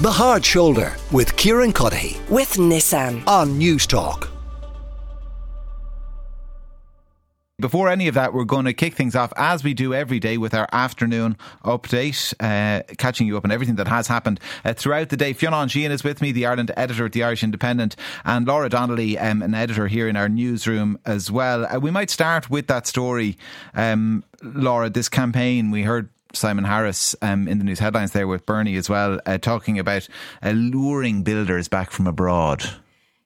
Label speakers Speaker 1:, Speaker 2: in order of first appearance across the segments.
Speaker 1: The Hard Shoulder with Kieran Cuddihy
Speaker 2: with Nissan.
Speaker 1: on News Talk.
Speaker 3: Before any of that, we're going to kick things off as we do every day with our afternoon update, uh, catching you up on everything that has happened uh, throughout the day. Fionn Sheehan is with me, the Ireland editor at the Irish Independent, and Laura Donnelly, um, an editor here in our newsroom as well. Uh, we might start with that story, um, Laura. This campaign we heard Simon Harris um, in the news headlines there with Bernie as well, uh, talking about luring builders back from abroad.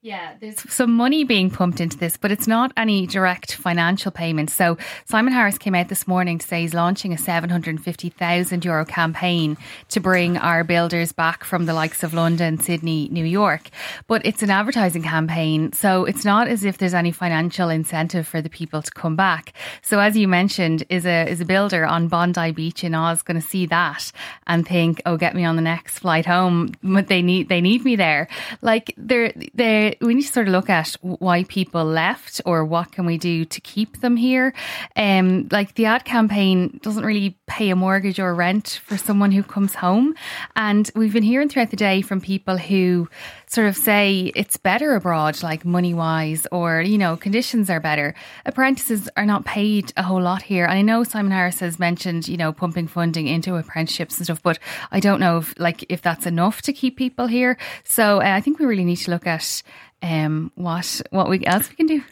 Speaker 4: Yeah, there's some money being pumped into this, but it's not any direct financial payments. So Simon Harris came out this morning to say he's launching a 750,000 euro campaign to bring our builders back from the likes of London, Sydney, New York. But it's an advertising campaign, so it's not as if there's any financial incentive for the people to come back. So as you mentioned, is a is a builder on Bondi Beach in Oz going to see that and think, "Oh, get me on the next flight home." They need they need me there. Like they're they we need to sort of look at why people left or what can we do to keep them here. Um, like the ad campaign doesn't really pay a mortgage or rent for someone who comes home, and we've been hearing throughout the day from people who sort of say it's better abroad, like money wise, or you know conditions are better. Apprentices are not paid a whole lot here, and I know Simon Harris has mentioned you know pumping funding into apprenticeships and stuff, but I don't know if like if that's enough to keep people here. So uh, I think we really need to look at um, what what we else we can do.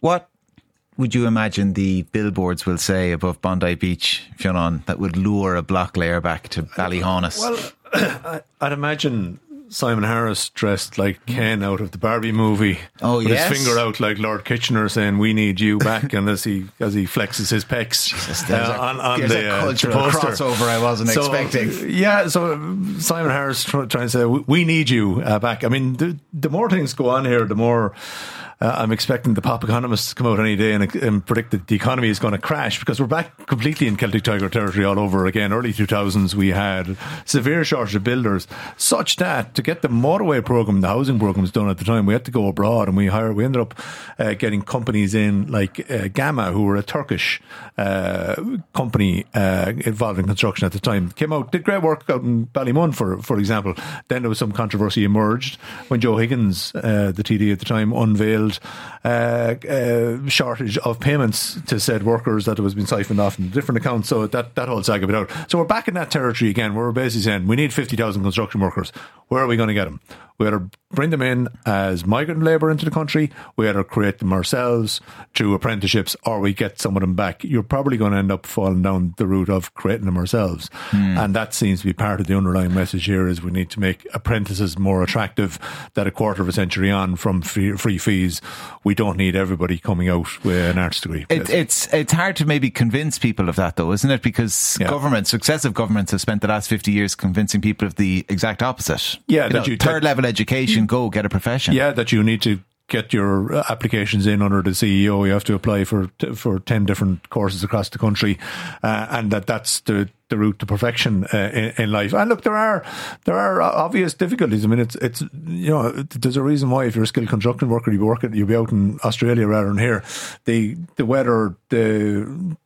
Speaker 3: What would you imagine the billboards will say above Bondi Beach, Fionn, that would lure a block layer back to Ballyhaunis?
Speaker 5: Well, I'd imagine Simon Harris dressed like Ken out of the Barbie movie.
Speaker 3: Oh,
Speaker 5: with
Speaker 3: yes.
Speaker 5: his finger out like Lord Kitchener saying, "We need you back," and as he as he flexes his pecs
Speaker 3: there's
Speaker 5: uh,
Speaker 3: a-
Speaker 5: on, on the uh,
Speaker 3: cultural
Speaker 5: poster.
Speaker 3: crossover I wasn't
Speaker 5: So,
Speaker 3: expecting.
Speaker 5: Yeah, so Simon Harris trying to say, "We we need you uh, back." I mean, the, the more things go on here, the more. Uh, I'm expecting the pop economists to come out any day and, and predict that the economy is going to crash because we're back completely in Celtic Tiger territory all over again. Early 2000s, we had severe shortage of builders, such that to get the motorway program, the housing programs done at the time, we had to go abroad and we hired. We ended up uh, getting companies in like uh, Gama, who were a Turkish uh, company uh, involved in construction at the time. Came out, did great work out in Ballymun, for for example. Then there was some controversy emerged when Joe Higgins, uh, the TD at the time, unveiled uh, uh, shortage of payments to said workers that was being siphoned off in different accounts. So that that whole saga bit out. So we're back in that territory again. Where we're basically saying we need fifty thousand construction workers. Where are we going to get them? We either bring them in as migrant labour into the country, we either create them ourselves through apprenticeships, or we get some of them back. You're probably going to end up falling down the route of creating them ourselves, hmm. and that seems to be part of the underlying message here: is we need to make apprentices more attractive. That a quarter of a century on from free, free fees, we don't need everybody coming out with an arts degree.
Speaker 3: It, it's it's hard to maybe convince people of that, though, isn't it? Because
Speaker 5: Yeah.
Speaker 3: governments, successive governments, have spent the last fifty years convincing people of the exact opposite.
Speaker 5: Yeah,
Speaker 3: You
Speaker 5: that
Speaker 3: know,
Speaker 5: you
Speaker 3: third
Speaker 5: take-
Speaker 3: education, go get a profession.
Speaker 5: Yeah, that you need to get your uh, applications in under the CAO. You have to apply for for ten different courses across the country, uh, and that that's the the route to perfection uh, in, in life. And look, there are there are obvious difficulties. I mean, it's it's you know there's a reason why if you're a skilled construction worker, you working you'll be out in Australia rather than here. The the weather the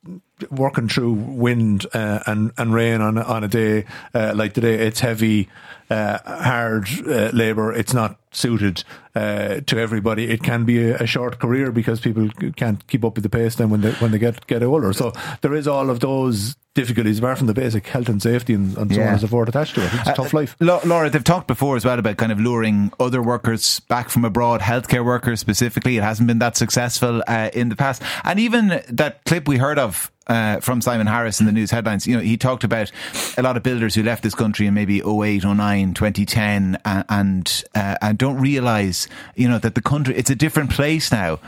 Speaker 5: working through wind uh, and and rain on on a day uh, like today, it's heavy, uh, hard uh, labour. It's not suited uh, to everybody. It can be a, a short career because people can't keep up with the pace then when they when they get get older. So there is all of those difficulties apart from the basic health and safety and, and so on and so forth attached to it. It's a tough life.
Speaker 3: Laura, they've talked before as well about kind of luring other workers back from abroad, healthcare workers specifically. It hasn't been that successful uh, in the past. And even that clip we heard of uh, from Simon Harris in the news headlines, you know, he talked about a lot of builders who left this country in maybe 08, 09, 2010 and, and, uh, and don't realise, you know, that the country, it's a different place now.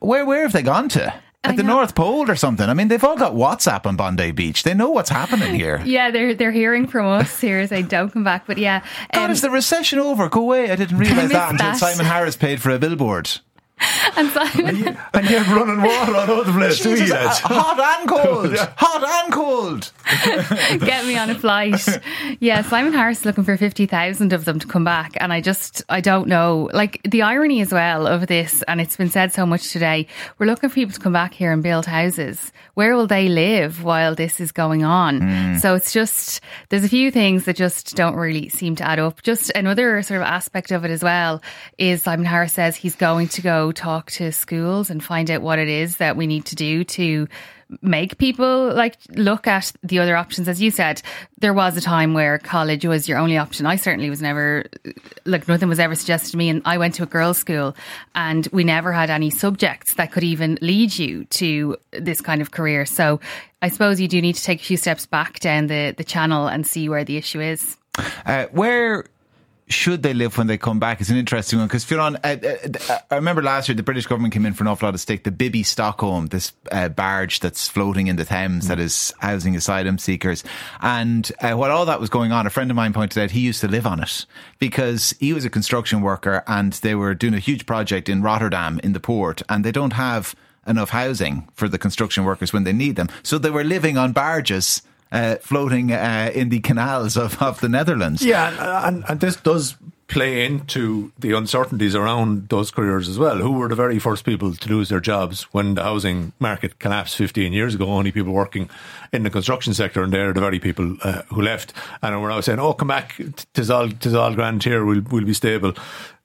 Speaker 3: Where, where have they gone to?
Speaker 4: I
Speaker 3: At the. North Pole or something. I mean, they've all got WhatsApp on Bondi Beach. They know what's happening here.
Speaker 4: Yeah, they're they're hearing from us here saying don't come back. But yeah,
Speaker 3: God,
Speaker 4: um,
Speaker 3: is the recession over? Go away. I didn't realise
Speaker 4: missed
Speaker 3: that until
Speaker 4: that.
Speaker 3: Simon Harris paid for a billboard.
Speaker 4: And Simon,
Speaker 5: And you, and you have running water all over the place, do you,
Speaker 3: uh, hot and cold. Hot and cold.
Speaker 4: get me on a flight. Yeah, Simon Harris is looking for 50,000 of them to come back. And I just, I don't know. Like the irony as well of this, and it's been said so much today, we're looking for people to come back here and build houses. Where will they live while this is going on? So it's just, there's a few things that just don't really seem to add up. Just another sort of aspect of it as well is Simon Harris says he's going to go talk to schools and find out what it is that we need to do to make people like look at the other options. As you said there was a time where college was your only option. I certainly was never like nothing was ever suggested to me and i went to a girls school and we never had any subjects that could even lead you to this kind of career. So i suppose you do need to take a few steps back down the the channel and see where the issue is.
Speaker 3: Uh, where should they live when they come back is an interesting one because Fionn, uh, uh, I remember last year the British government came in for an awful lot of stick. The Bibby Stockholm, this uh, barge that's floating in the Thames that is housing asylum seekers, and uh, while all that was going on, a friend of mine pointed out he used to live on it because he was a construction worker and they were doing a huge project in Rotterdam in the port, and they don't have enough housing for the construction workers when they need them, so they were living on barges. Uh, floating uh, in the canals of, of the Netherlands.
Speaker 5: Yeah, and, and, this does play into the uncertainties around those careers as well. Who were the very first people to lose their jobs when the housing market collapsed 15 years ago? Only people working in the construction sector, and they're the very people uh, who left. And we're now saying, "Oh, come back, tis all, tis all grand here. We'll, we'll be stable."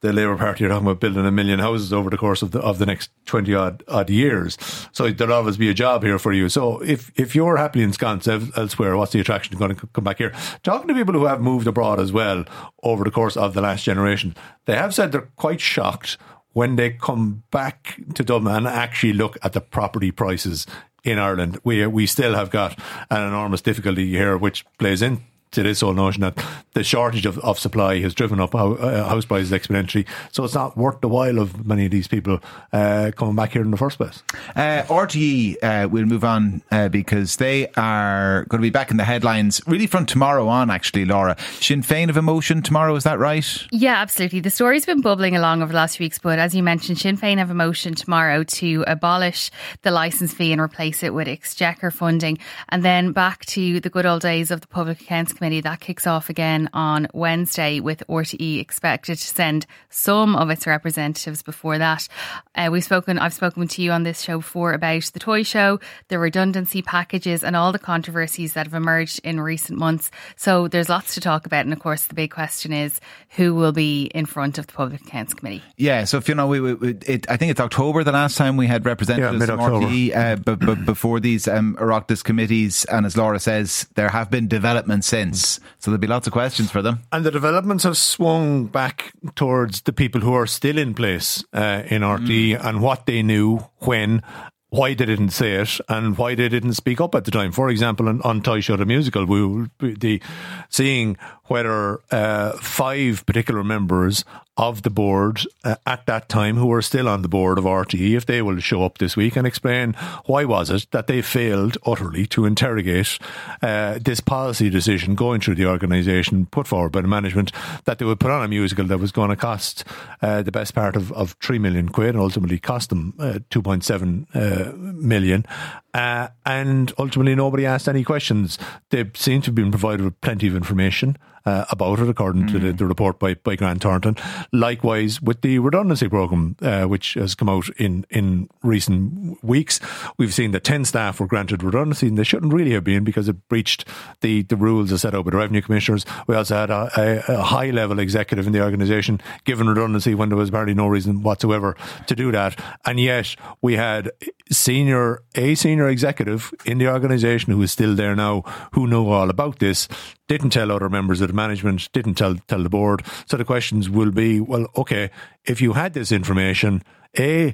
Speaker 5: The Labour Party are talking about building a million houses over the course of the of the next 20 odd, odd years. So there'll always be a job here for you. So if if you're happily ensconced elsewhere, what's the attraction going to come back here? Talking to people who have moved abroad as well over the course of the last generation, they have said they're quite shocked when they come back to Dublin and actually look at the property prices in Ireland. We we still have got an enormous difficulty here, which plays in to this whole notion that the shortage of, of supply has driven up uh, house prices exponentially. So it's not worth the while of many of these people uh, coming back here in the first place.
Speaker 3: Uh, RTE uh, will move on uh, because they are going to be back in the headlines really from tomorrow on, actually, Laura. Sinn Féin of emotion tomorrow, is that right?
Speaker 4: Yeah, absolutely. The story's been bubbling along over the last few weeks, but as you mentioned, Sinn Féin have a motion tomorrow to abolish the licence fee and replace it with exchequer funding. And then back to the good old days of the Public Accounts Committee. That kicks off again on Wednesday with RTE expected to send some of its representatives before that. Uh, we've spoken, I've spoken to you on this show before about the toy show, the redundancy packages, and all the controversies that have emerged in recent months. So there's lots to talk about. And of course, the big question is who will be in front of the Public Accounts Committee?
Speaker 3: Yeah, so if you know, we, we, we- it, I think it's October the last time we had representatives
Speaker 5: Yeah,
Speaker 3: from
Speaker 5: mid-October.
Speaker 3: RTE uh, b- b- before these um, Oireachtas committees, and as Laura says, there have been developments since, so there'll be lots of questions for them.
Speaker 5: And the developments have swung back towards the people who are still in place uh, in RT and what they knew when. Why they didn't say it and why they didn't speak up at the time. For example, on, on Toy Show the musical, we will be seeing whether uh, five particular members of the board uh, at that time who were still on the board of RTE, if they will show up this week and explain why was it that they failed utterly to interrogate uh, this policy decision going through the organisation put forward by the management that they would put on a musical that was going to cost uh, the best part of, of 3 million quid and ultimately cost them uh, 2.7 uh, million. Uh, and ultimately, nobody asked any questions. They seem to have been provided with plenty of information uh, about it, according to the, the report by, by Grant Thornton. Likewise, with the redundancy programme, uh, which has come out in, in recent weeks, we've seen that 10 staff were granted redundancy, and they shouldn't really have been because it breached the, the rules as set out by the revenue commissioners. We also had a, a, a high level executive in the organisation given redundancy when there was barely no reason whatsoever to do that. And yet, we had senior a senior executive in the organisation who is still there now, who know all about this, didn't tell other members of the management, didn't tell tell the board. So the questions will be, well, okay, if you had this information, a,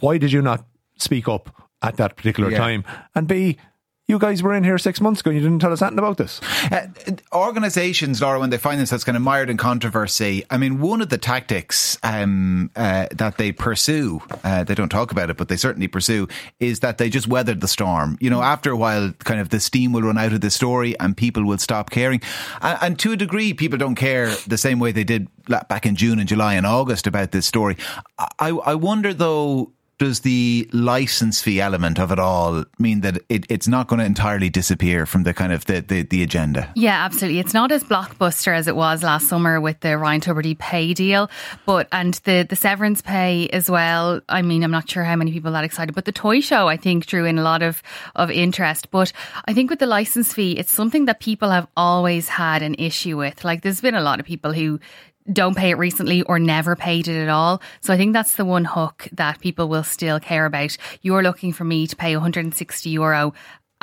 Speaker 5: why did you not speak up at that particular
Speaker 3: Yeah.
Speaker 5: time, and b, You guys were in here six months ago and you didn't tell us anything about this.
Speaker 3: Uh, organizations, Laura, when they find themselves kind of mired in controversy, I mean, one of the tactics um, uh, that they pursue, uh, they don't talk about it, but they certainly pursue, is that they just weather the storm. You know, after a while, kind of the steam will run out of the story and people will stop caring. And, and to a degree, people don't care the same way they did back in June and July and August about this story. I, I wonder, though, does the license fee element of it all mean that it, it's not going to entirely disappear from the kind of the, the, the, agenda?
Speaker 4: Yeah, absolutely. It's not as blockbuster as it was last summer with the Ryan Tubridy pay deal, but and the the severance pay as well. I mean, I'm not sure how many people that excited, but the toy show I think drew in a lot of of interest. But I think with the license fee, it's something that people have always had an issue with. Like there's been a lot of people who don't pay it recently or never paid it at all. So I think that's the one hook that people will still care about. You're looking for me to pay 160 euro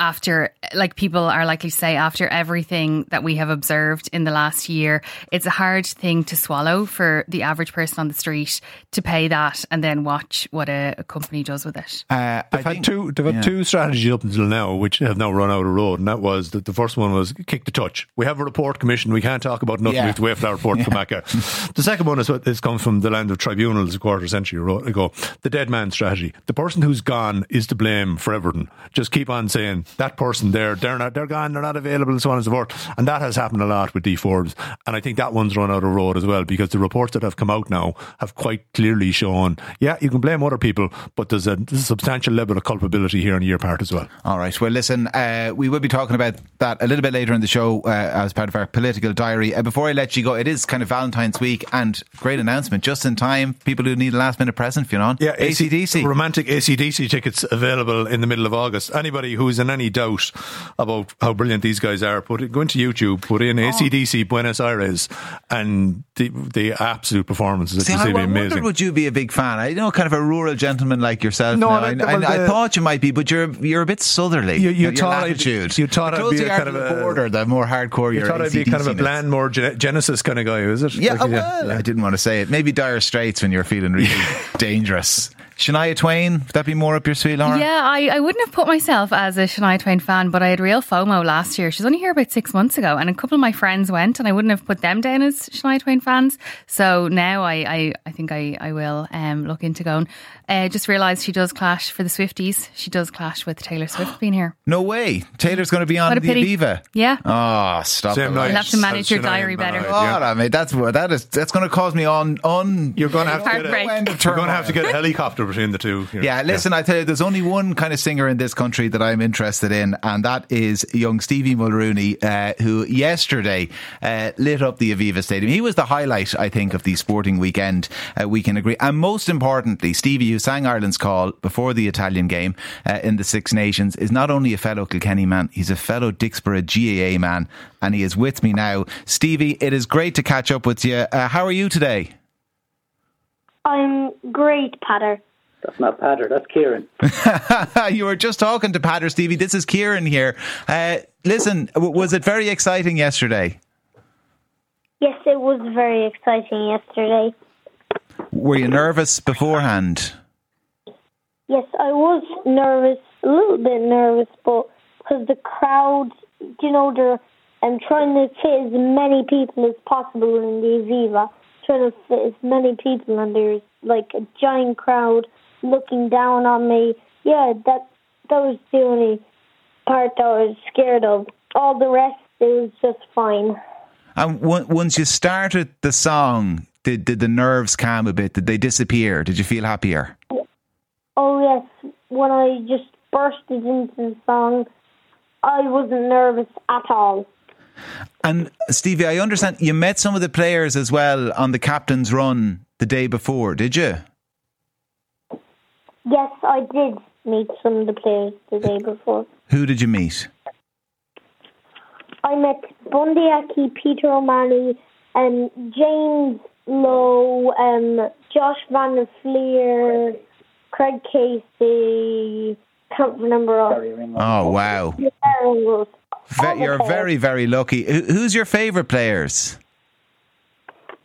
Speaker 4: after, like people are likely to say, after everything that we have observed in the last year, it's a hard thing to swallow for the average person on the street to pay that and then watch what a, a company does with it.
Speaker 5: Uh, they've had two. They've had yeah. two strategies up until now, which have now run out of road, and that was that the first one was kick the touch. We have a report commission. We can't talk about nothing. Yeah. We have to wait for that report to come back out. The second one is what has come from the land of tribunals a quarter century ago. The dead man strategy. The person who's gone is to blame for everything. Just keep on saying that person there, they're not, they're gone, they're not available, and so on and so forth. And that has happened a lot with Dee Forbes. And I think that one's run out of road as well because the reports that have come out now have quite clearly shown, yeah, you can blame other people, but there's a, there's a substantial level of culpability here on your part as well.
Speaker 3: All right. Well, listen, uh, we will be talking about that a little bit later in the show uh, as part of our political diary. Uh, before I let you go, it is kind of Valentine's week and great announcement just in time. People who need a last minute present, you know.
Speaker 5: Yeah, AC/DC. Romantic AC/DC tickets available in the middle of August. Anybody who's in any doubt about how brilliant these guys are, put it, go into YouTube, put in oh. AC/DC Buenos Aires, and the, the absolute performances.
Speaker 3: See, I, I
Speaker 5: amazing.
Speaker 3: would you be a big fan? I know, kind of a rural gentleman like yourself. No, I, I, I, thought you might be, but you're you're a bit southerly. You, you thought
Speaker 5: attitude. You thought I'd be a kind of
Speaker 3: a border, the more hardcore.
Speaker 5: You thought I'd be kind of a bland, more Genesis kind of guy, is it?
Speaker 3: Yeah, like, oh, well, yeah. I didn't want to say it. Maybe Dire Straits when you're feeling really dangerous. Shania Twain, would that be more up your street, Laura?
Speaker 4: Yeah, I, I wouldn't have put myself as a Shania Twain fan, but I had real FOMO last year. She's only here about six months ago, and a couple of my friends went, and I wouldn't have put them down as Shania Twain fans. So now I, I, I think I, I will um, look into going. Uh, just realised she does clash for the Swifties. She does clash with Taylor Swift being here.
Speaker 3: No way. Taylor's going to be on the pity. Aviva.
Speaker 4: Yeah.
Speaker 3: Oh, stop
Speaker 5: Same
Speaker 3: it.
Speaker 4: You'll have to manage your diary better.
Speaker 3: Oh, I mean, that's that is that's going to cause me on on.
Speaker 5: You're going to have to get a, you're going to have to get a helicopter between the two.
Speaker 3: Yeah, listen, yeah. I tell you, there's only one kind of singer in this country that I'm interested in, and that is young Stevie Mulrooney, uh, who yesterday uh, lit up the Aviva Stadium. He was the highlight, I think, of the sporting weekend. Uh, we can agree, and most importantly, Stevie, who sang Ireland's call before the Italian game uh, in the Six Nations, is not only a fellow Kilkenny man, he's a fellow Dicksboro GAA man, and he is with me now. Stevie, it is great to catch up with you. Uh, how are you today?
Speaker 2: I'm great, Patter.
Speaker 6: That's not Patter, that's Kieran.
Speaker 3: you were just talking to Patter, Stevie. This is Kieran here. Uh, listen, w- was it very exciting yesterday?
Speaker 2: Yes, it was very exciting yesterday.
Speaker 3: Were you nervous beforehand?
Speaker 2: Yes, I was nervous, a little bit nervous, but because the crowd, you know, they're um, trying to fit as many people as possible in the Aviva, trying to fit as many people, and there's like a giant crowd looking down on me. Yeah, that that was the only part that I was scared of. All the rest, it was just fine.
Speaker 3: And once you started the song, did, did the nerves calm a bit? Did they disappear? Did you feel happier?
Speaker 2: Oh yes, when I just bursted into the song, I wasn't nervous at all.
Speaker 3: And Stevie, I understand you met some of the players as well on the captain's run the day before, did you?
Speaker 2: Yes, I did meet some of the players the day before.
Speaker 3: Who did you meet?
Speaker 2: I met Bundee Aki, Peter O'Mahony, and James Lowe, um, Josh Van der Flier, Craig Casey, can't remember all.
Speaker 3: Oh, wow. You're very, very lucky. Who's your favourite players?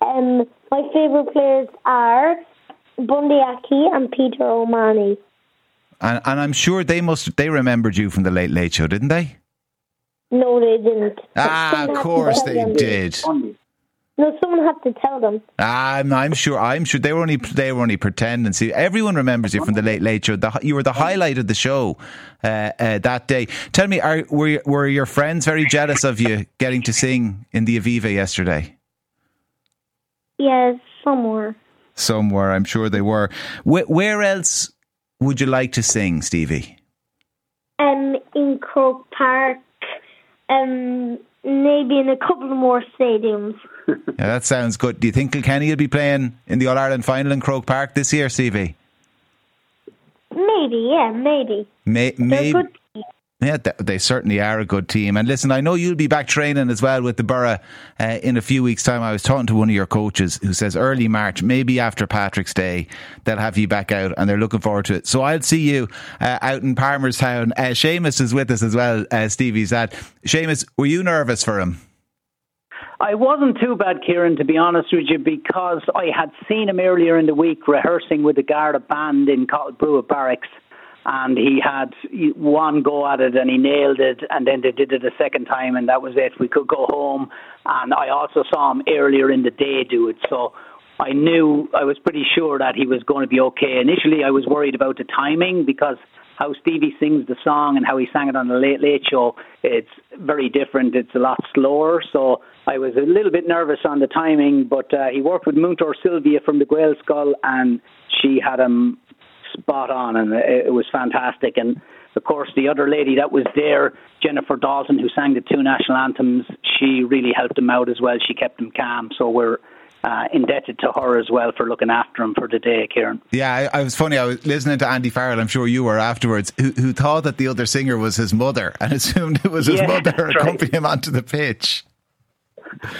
Speaker 2: Um, my favourite players are Bundee Aki and Peter O'Mahony.
Speaker 3: And, and I'm sure they must they remembered you from the Late Late Show, didn't they?
Speaker 2: No, they didn't.
Speaker 3: Ah, of course they
Speaker 2: them.
Speaker 3: did.
Speaker 2: No, someone had to tell them.
Speaker 3: I'm, I'm sure. I'm sure they were only they were only pretending. See, everyone remembers you from the Late Late Show. The, you were the highlight of the show uh, uh, that day. Tell me, are, were were your friends very jealous of you getting to sing in the Aviva yesterday?
Speaker 2: Yes, somewhere.
Speaker 3: Somewhere, I'm sure they were. Where, where else would you like to sing, Stevie?
Speaker 2: Um, in Croke Park. Um, maybe in a couple more stadiums.
Speaker 3: Yeah, that sounds good. Do you think Kilkenny will be playing in the All Ireland final in Croke Park this year, Stevie?
Speaker 2: Maybe, yeah, maybe.
Speaker 3: May,
Speaker 2: They're
Speaker 3: maybe.
Speaker 2: good.
Speaker 3: Yeah, they certainly are a good team. And listen, I know you'll be back training as well with the Borough uh, in a few weeks' time. I was talking to one of your coaches who says early March, maybe after Patrick's Day, they'll have you back out and they're looking forward to it. So I'll see you uh, out in Palmerstown. Uh, Seamus is with us as well, uh, Stevie's dad. Seamus, were you nervous for him?
Speaker 6: I wasn't too bad, Kieran, to be honest with you, because I had seen him earlier in the week rehearsing with the Garda band in Brugha Barracks. And he had one go at it and he nailed it, and then they did it a second time, and that was it. We could go home. And I also saw him earlier in the day do it. So I knew, I was pretty sure that he was going to be okay. Initially, I was worried about the timing because how Stevie sings the song and how he sang it on the Late Late Show, it's very different. It's a lot slower. So I was a little bit nervous on the timing, but uh, he worked with Múinteoir Sylvia from the Gaelscoil, and she had him spot on, and it was fantastic. And of course, the other lady that was there, Jennifer Dawson, who sang the two national anthems, she really helped him out as well. She kept him calm. So we're uh, indebted to her as well for looking after him for the day, Kieran.
Speaker 3: Yeah, I, I was funny. I was listening to Andy Farrell. I'm sure you were afterwards. Who, who thought that the other singer was his mother and assumed it was his
Speaker 6: Yeah,
Speaker 3: mother
Speaker 6: that's
Speaker 3: accompanying him onto the pitch.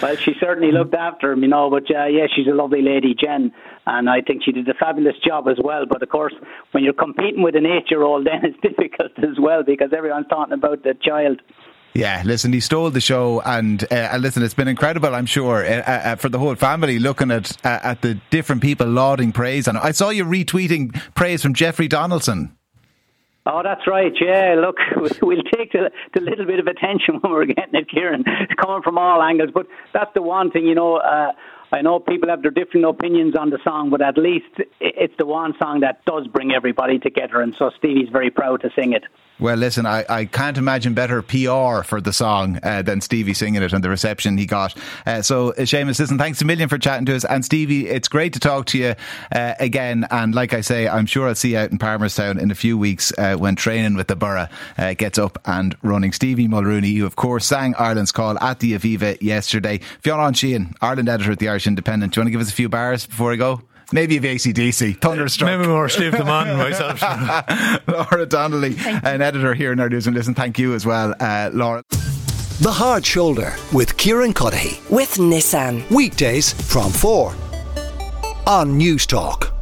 Speaker 6: Well, she certainly looked after him, you know. But uh, yeah, she's a lovely lady, Jen, and I think she did a fabulous job as well. But of course, when you're competing with an eight-year-old, then it's difficult as well because everyone's talking about the child.
Speaker 3: Yeah, listen, he stole the show, and uh, listen, it's been incredible. I'm sure uh, uh, for the whole family looking at uh, at the different people lauding praise, and I saw you retweeting praise from Jeffrey Donaldson.
Speaker 6: Oh, that's right. Yeah, look, we'll take the, the little bit of attention when we're getting it, Kieran. It's coming from all angles, but that's the one thing, you know. Uh, I know people have their different opinions on the song, but at least it's the one song that does bring everybody together, and so Stevie's very proud to sing it.
Speaker 3: Well, listen, I, I can't imagine better PR for the song uh, than Stevie singing it and the reception he got. Uh, so, uh, Seamus, listen, thanks a million for chatting to us. And Stevie, it's great to talk to you uh, again. And like I say, I'm sure I'll see you out in Palmerstown in a few weeks uh, when training with the Borough uh, gets up and running. Stevie Mulrooney, who of course sang Ireland's Call at the Aviva yesterday. Fionn Sheehan, Ireland editor at the Irish Independent. Do you want to give us a few bars before I go? Maybe of AC/DC, Thunderstruck.
Speaker 5: Maybe more Steve the Man myself.
Speaker 3: Laura Donnelly, an editor here in our news and listen. Thank you as well, uh, Laura.
Speaker 1: The Hard Shoulder with Kieran Cuddihy.
Speaker 7: With Nissan.
Speaker 1: Weekdays from 4 on News Talk.